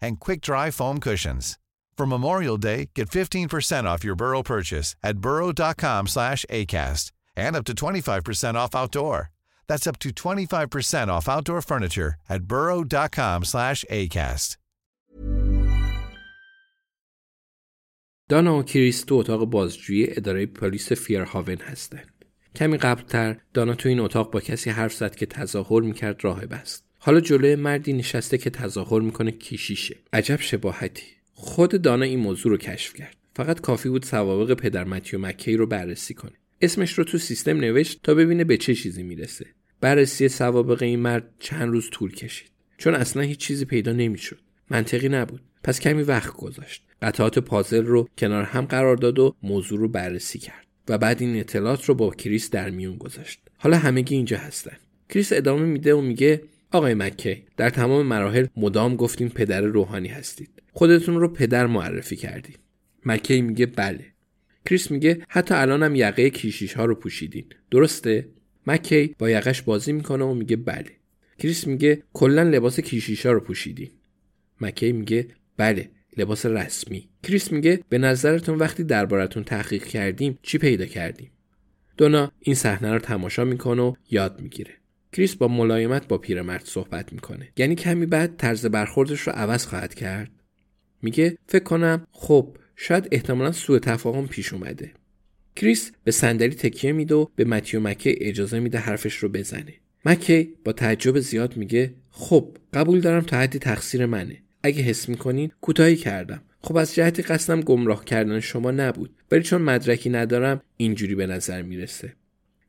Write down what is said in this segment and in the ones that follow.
and quick-dry foam cushions. For Memorial Day, get 15% off your Burrow purchase at burrow.com slash ACAST and up to 25% off outdoor. That's up to 25% off outdoor furniture at burrow.com slash ACAST. دانا و کریس تو اتاق بازجویی اداره پلیس فیرهاون هستند. کمی قبلتر دانا تو این اتاق با کسی حرف زد که تظاهر میکرد راهب است. حالا جلوی مردی نشسته که تظاهر می‌کنه کیشیشه. عجب شباهتی. خود دانا این موضوع رو کشف کرد. فقط کافی بود سوابق پدر متیو مکی رو بررسی کنه. اسمش رو تو سیستم نوشت تا ببینه به چه چیزی می‌رسه. بررسی سوابق این مرد چند روز طول کشید. چون اصلا هیچ چیزی پیدا نمی‌شد. منطقی نبود. پس کمی وقت گذاشت. قطعات پازل رو کنار هم قرار داد و موضوع رو بررسی کرد. و بعد این اطلاعات رو با کریس در میون گذاشت. حالا همگی اینجا هستن. کریس ادامه میده و میگه آقای مکی در تمام مراحل مدام گفتیم پدر روحانی هستید. خودتون رو پدر معرفی کردید. مکی میگه بله. کریس میگه حتی الانم یقه کیشیش ها رو پوشیدین. درسته؟ مکی با یقش بازی می‌کنه و میگه بله. کریس میگه کلا لباس کشیش ها رو پوشیدین. مکی میگه بله لباس رسمی کریس میگه به نظرتون وقتی دربارتون تحقیق کردیم چی پیدا کردیم دونا این صحنه رو تماشا می‌کنه و یاد می‌گیره کریس با ملایمت با پیرمرد صحبت می‌کنه. یعنی کمی بعد طرز برخوردش رو عوض خواهد کرد. میگه فکر کنم خب شاید احتمالا سوء تفاهم پیش اومده. کریس به صندلی تکیه میده و به متیو مکی اجازه میده حرفش رو بزنه. مکی با تعجب زیاد میگه خب قبول دارم تا حدی تقصیر منه. اگه حس می‌کنین کوتاهی کردم. خب از جهتی قصدم گمراه کردن شما نبود. ولی چون مدرکی ندارم اینجوری به نظر می‌رسه.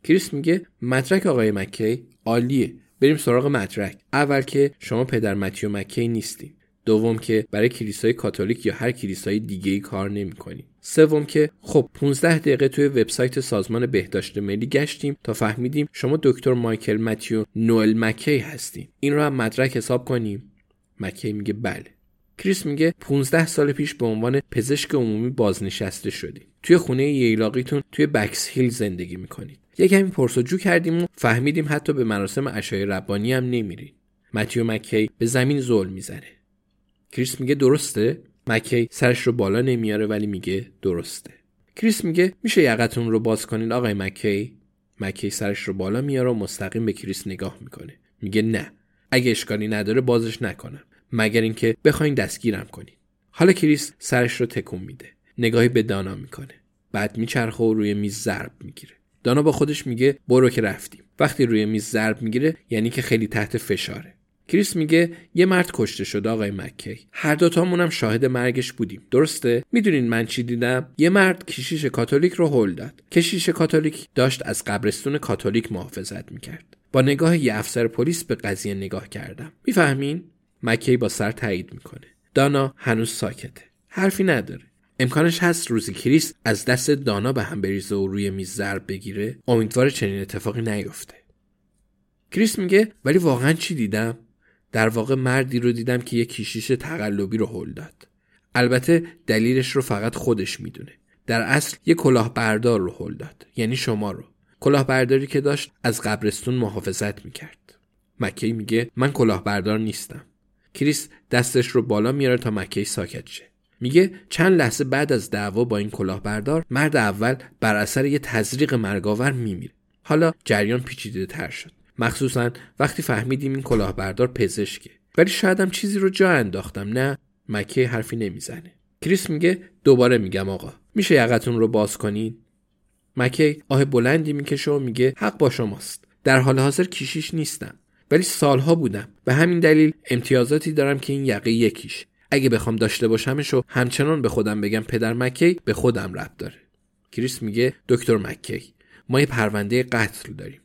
کریس میگه مدرک آقای مکی عالیه. بریم سراغ مدرک. اول که شما پدر متیو مکی نیستیم دوم که برای کلیسای کاتولیک یا هر کلیسای دیگه ای کار نمی‌کنیم سوم که خب 15 دقیقه توی وبسایت سازمان بهداشت ملی گشتیم تا فهمیدیم شما دکتر مایکل متیو نوئل مکی هستیم این رو هم مدرک حساب کنیم. مکی میگه بله. کریس میگه 15 سال پیش به عنوان پزشک عمومی بازنشسته شدید توی خونه ییلاقیتون توی بکس هیل زندگی می‌کنید. یه کمی پرس‌وجو کردیم و فهمیدیم حتی به مراسم عشای ربانی هم نمیرید متیو مکی به زمین زل می‌زنه. کریس میگه درسته؟ مکی سرش رو بالا نمیاره ولی میگه درسته. کریس میگه میشه یقتون رو باز کنین آقای مکی؟ مکی سرش رو بالا میاره و مستقیم به کریس نگاه می‌کنه. میگه نه. اگه اشکالی نداره بازش نکنم. مگر اینکه بخواین دستگیرم کنین. حالا کریس سرش رو تکون میده. نگاهی به دانا می‌کنه. بعد میچرخه و روی میز ضرب می‌گیره. دانا با خودش میگه برو که رفتیم. وقتی روی میز ضرب می‌گیره یعنی که خیلی تحت فشاره. کریس میگه یه مرد کشته شده آقای مکی هر دوتامونم شاهد مرگش بودیم. درسته؟ می‌دونین من چی دیدم؟ یه مرد کشیش کاتولیک رو هل داد. کشیش کاتولیک داشت از قبرستون کاتولیک محافظت می‌کرد. با نگاه یه افسر پلیس به قضیه نگاه کردم. می‌فهمین؟ مکی با سر تایید می‌کنه. دانا هنوز ساکته. حرفی نداره. امکانش هست روزی کریس از دست دانا به هم بریزه و روی میز ضرب بگیره. امیدوار چنین اتفاقی نیفته. کریس میگه ولی واقعا چی دیدم؟ در واقع مردی رو دیدم که یه کیشیش تقلبی رو هل داد. البته دلیلش رو فقط خودش می‌دونه. در اصل یه کلاهبردار رو هل داد یعنی شما رو. کلاهبرداری که داشت از قبرستون محافظت می‌کرد. مکی میگه من کلاهبردار نیستم. کریس دستش رو بالا میاره تا مکی ساکت شه. میگه چند لحظه بعد از دعوا با این کلاهبردار مرد اول بر اثر یه تزریق مرگاور میمیره. حالا جریان پیچیده تر شد. مخصوصا وقتی فهمیدیم این کلاهبردار پزشکه. ولی شاید چیزی رو جا انداختم نه مکه حرفی نمی‌زنه. کریس میگه دوباره میگم آقا میشه یقتون رو باز کنین مکی آه بلندی می‌کشه و میگه حق با شماست. در حال حاضر کیشیش نیستم. ولی سالها بودم. به همین دلیل امتیازاتی دارم که این یقه یکیش. اگه بخوام داشته باشمش و همچنان به خودم بگم پدر مکی به خودم رب داره. کریس میگه دکتر مکی ما یه پرونده قتل داریم.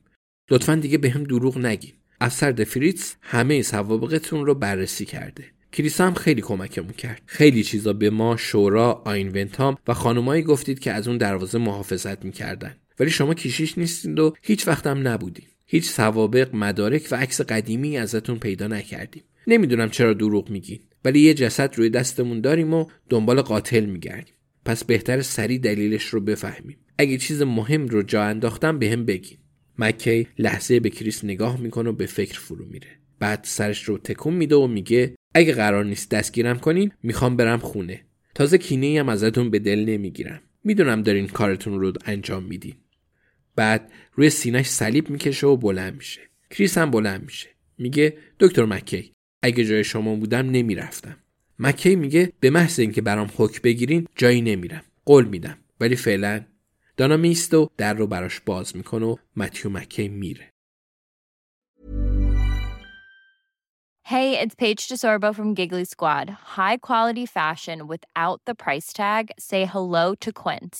لطفا دیگه به هم دروغ نگین. افسر دفریتس همه سوابقتون رو بررسی کرده. کریسا هم خیلی کمکمون کرد. خیلی چیزا به ما شورا آین ونتام و خانمایی گفتید که از اون دروازه محافظت می‌کردن. ولی شما کیشیش نیستید و هیچ وقت هم نبودیم هیچ سوابق مدارک و عکس قدیمی ازتون پیدا نکردیم. نمی‌دونم چرا دروغ میگین. ولی یه جسد روی دستمون داریم و دنبال قاتل میگردیم. پس بهتر سری دلیلش رو بفهمیم. اگه چیز مهم رو جا انداختم به هم بگین. مکی لحظه به کریس نگاه می‌کنه و به فکر فرو میره. بعد سرش رو تکون میده و میگه اگه قرار نیست دستگیرم کنین می‌خوام برم خونه. تازه کینه هم ازتون به دل نمی‌گیرم. می‌دونم دارین کارتون رو انجام میدین. بعد روی سینش صلیب می‌کشه و بلند میشه. کریس هم بلند میشه. میگه دکتر مکی اگه جای شما بودم نمی‌رفتم مکی میگه به محض اینکه برام حک بگیرین جایی نمیرم قول میدم ولی فعلا دانا میست و در رو براش باز می‌کنه و متیو مکی میره Hey, it's Paige DeSorbo from Giggly Squad. High quality fashion without the price tag. Say hello to Quince.